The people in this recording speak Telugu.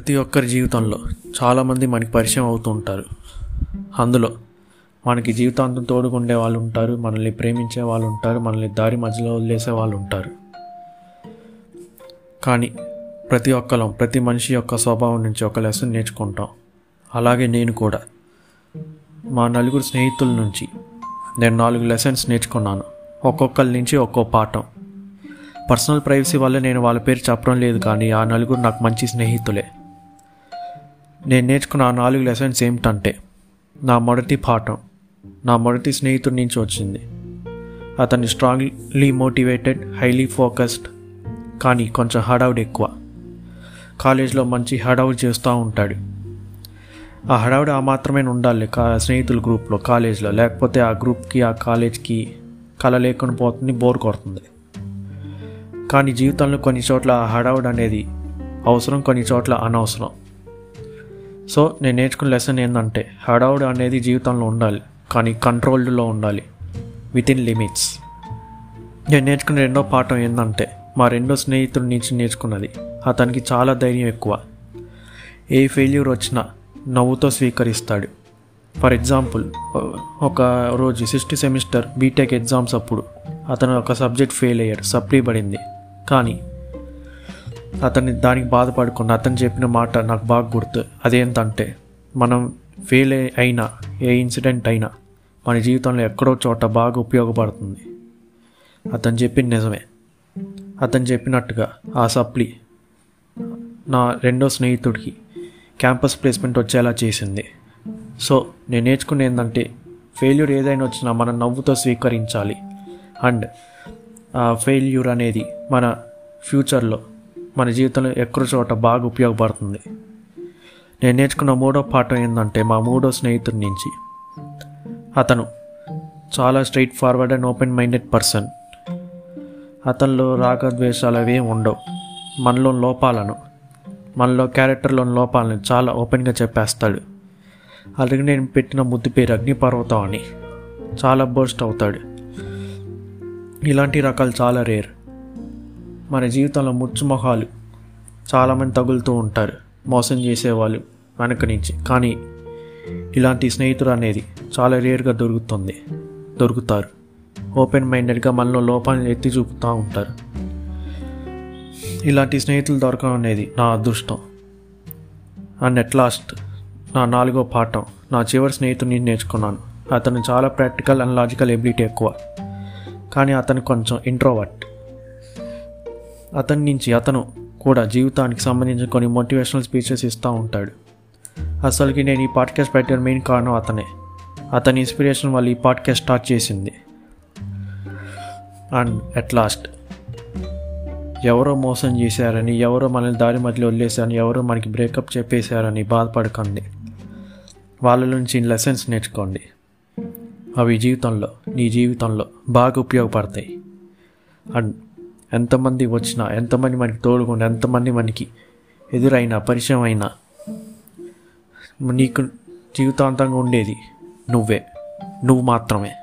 ప్రతి ఒక్కరి జీవితంలో చాలామంది మనకి పరిచయం అవుతూ ఉంటారు. అందులో మనకి జీవితాంతం తోడుకుండే వాళ్ళు ఉంటారు మనల్ని ప్రేమించే వాళ్ళు ఉంటారు మనల్ని దారి మధ్యలో వదిలేసే వాళ్ళు ఉంటారు. కానీ ప్రతి ఒక్కరం ప్రతి మనిషి యొక్క స్వభావం నుంచి ఒక లెసన్ నేర్చుకుంటాం. అలాగే నేను కూడా. మా నలుగురు స్నేహితుల నుంచి నేను నాలుగు లెసన్స్ నేర్చుకున్నాను. ఒక్కొక్కరి నుంచి ఒక్కో పాఠం. పర్సనల్ ప్రైవసీ వల్ల నేను వాళ్ళ పేరు చెప్పడం లేదు కానీ ఆ నలుగురు నాకు మంచి స్నేహితులే. నేను నేర్చుకున్న ఆ నాలుగు లెసన్స్ ఏమిటంటే నా మొదటి పాఠం నా మొదటి స్నేహితుడి నుంచి వచ్చింది. అతన్ని స్ట్రాంగ్లీ మోటివేటెడ్ హైలీ ఫోకస్డ్ కానీ కొంచెం హడావుడి ఎక్కువ. కాలేజ్లో మంచి హడావుడి చేస్తూ ఉంటాడు. ఆ హడావుడు ఆ మాత్రమే ఉండాలి కా స్నేహితుల గ్రూప్లో కాలేజ్లో. లేకపోతే ఆ గ్రూప్కి ఆ కాలేజ్కి కళ లేకుండా పోతుంది బోర్ కొడుతుంది. కానీ జీవితంలో కొన్ని చోట్ల ఆ హడావుడి అనేది అవసరం కొన్ని చోట్ల అనవసరం. సో నేను నేర్చుకున్న లెసన్ ఏంటంటే హడావుడు అనేది జీవితంలో ఉండాలి కానీ కంట్రోల్డ్లో ఉండాలి. విత్ ఇన్ లిమిట్స్ నేను నేర్చుకున్న రెండో పాఠం ఏంటంటే మా రెండో స్నేహితుడి నుంచి నేర్చుకున్నది. అతనికి చాలా ధైర్యం ఎక్కువ. ఏ ఫెయిల్యూర్ వచ్చినా నవ్వుతో స్వీకరిస్తాడు. ఫర్ ఎగ్జాంపుల్ ఒక రోజు సిక్స్త్ సెమిస్టర్ బీటెక్ ఎగ్జామ్స్ అప్పుడు అతను ఒక సబ్జెక్ట్ ఫెయిల్ అయ్యాడు సప్లీ పడింది. కానీ అతన్ని దానికి బాధపడుకున్న అతను చెప్పిన మాట నాకు బాగా గుర్తు. అదేంటంటే మనం ఫెయిల్ అయినా ఏ ఇన్సిడెంట్ అయినా మన జీవితంలో ఎక్కడో చోట బాగా ఉపయోగపడుతుంది. అతను చెప్పింది నిజమే. అతను చెప్పినట్టుగా ఆ సప్లీ నా రెండో స్నేహితుడికి క్యాంపస్ ప్లేస్మెంట్ వచ్చేలా చేసింది. సో నేను నేర్చుకునే ఏంటంటే ఫెయిల్యూర్ ఏదైనా వచ్చినా మనం నవ్వుతో స్వీకరించాలి. అండ్ ఆ ఫెయిల్యూర్ అనేది మన ఫ్యూచర్లో మన జీవితంలో ఎక్కడో చోట బాగా ఉపయోగపడుతుంది. నేను నేర్చుకున్న మూడో పాఠం ఏంటంటే మా మూడో స్నేహితుడి నుంచి. అతను చాలా straight forward and open minded person అతనిలో రాగద్వేషాలు అవి ఉండవు. మనలో లోపాలను మనలో క్యారెక్టర్లోని లోపాలను చాలా ఓపెన్గా చెప్పేస్తాడు. అలాగే నేను పెట్టిన ముద్దు పేరు అగ్నిపర్వతం అని. చాలా బోస్ట్ అవుతాడు. ఇలాంటి రకాలు చాలా రేర్ మన జీవితంలో ముచ్చుమొహాలు చాలామంది తగులుతూ ఉంటారు. మోసం చేసేవాళ్ళు వెనక నుంచి. కానీ ఇలాంటి స్నేహితుడు అనేది చాలా రేర్గా దొరుకుతుంది. దొరుకుతారు. ఓపెన్ మైండెడ్గా మనలో లోపాలను ఎత్తి చూపుతూ ఉంటారు. ఇలాంటి స్నేహితులు దొరకడం అనేది నా అదృష్టం. అండ్ అట్ లాస్ట్ నా నాలుగో పాఠం నా చివరి స్నేహితుడిని నేర్చుకున్నాను. అతను చాలా ప్రాక్టికల్ అండ్ లాజికల్ ఎబిలిటీ ఎక్కువ. కానీ అతను కొంచెం ఇంట్రోవర్ట్. అతని నుంచి అతను కూడా జీవితానికి సంబంధించిన కొన్ని మోటివేషనల్ స్పీచెస్ ఇస్తూ ఉంటాడు. అసలుకి నేను ఈ పాడ్కాస్ట్ పెట్టిన మెయిన్ కారణం అతనే. అతని ఇన్స్పిరేషన్ వల్ల ఈ పాడ్కాస్ట్ స్టార్ట్ చేసింది. అండ్ అట్ లాస్ట్ ఎవరో మోసం చేశారని ఎవరో మనల్ని దారి మధ్యలో వదిలేశారని ఎవరో మనకి బ్రేకప్ చెప్పేశారని బాధపడకండి. వాళ్ళ నుంచి లెసన్స్ నేర్చుకోండి. అవి జీవితంలో నీ జీవితంలో బాగా ఉపయోగపడతాయి. అండ్ ఎంతమంది వచ్చినా ఎంతమంది మనకి తోడుకుండా ఎంతమంది మనకి ఎదురైనా పరిచయం అయినా నీకు జీవితాంతంగా ఉండేది నువ్వే. నువ్వు మాత్రమే.